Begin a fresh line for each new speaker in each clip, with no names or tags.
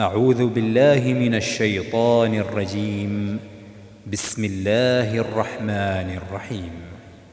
أعوذ بالله من الشيطان الرجيم. بسم الله الرحمن الرحيم.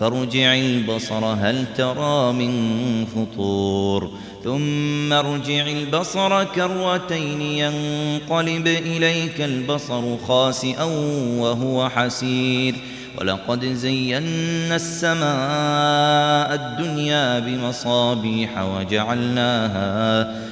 فارجع البصر هل ترى من فطور؟ ثم ارجع البصر كرتين ينقلب إليك البصر خاسئا وهو حسير. ولقد زينا السماء الدنيا بمصابيح وجعلناها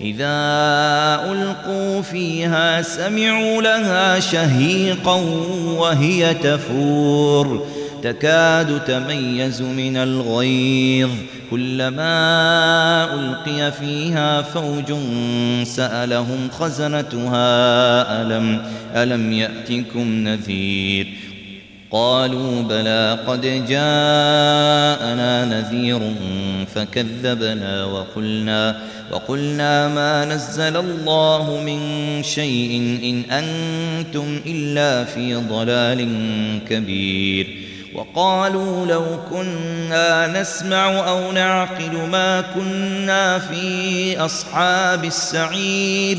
إذا ألقوا فيها سمعوا لها شهيقا وهي تفور. تكاد تميز من الغيظ. كلما ألقي فيها فوج سألهم خزنتها ألم ألم يأتكم نذير؟ قالوا بلى قد جاءنا نذير فكذبنا وقلنا وقلنا ما نزل الله من شيء إن أنتم إلا في ضلال كبير وقالوا لو كنا نسمع أو نعقل ما كنا في أصحاب السعير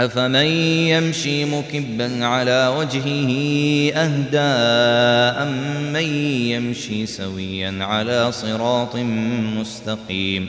أفمن يمشي مكبا على وجهه أهدى أمن يمشي سويا على صراط مستقيم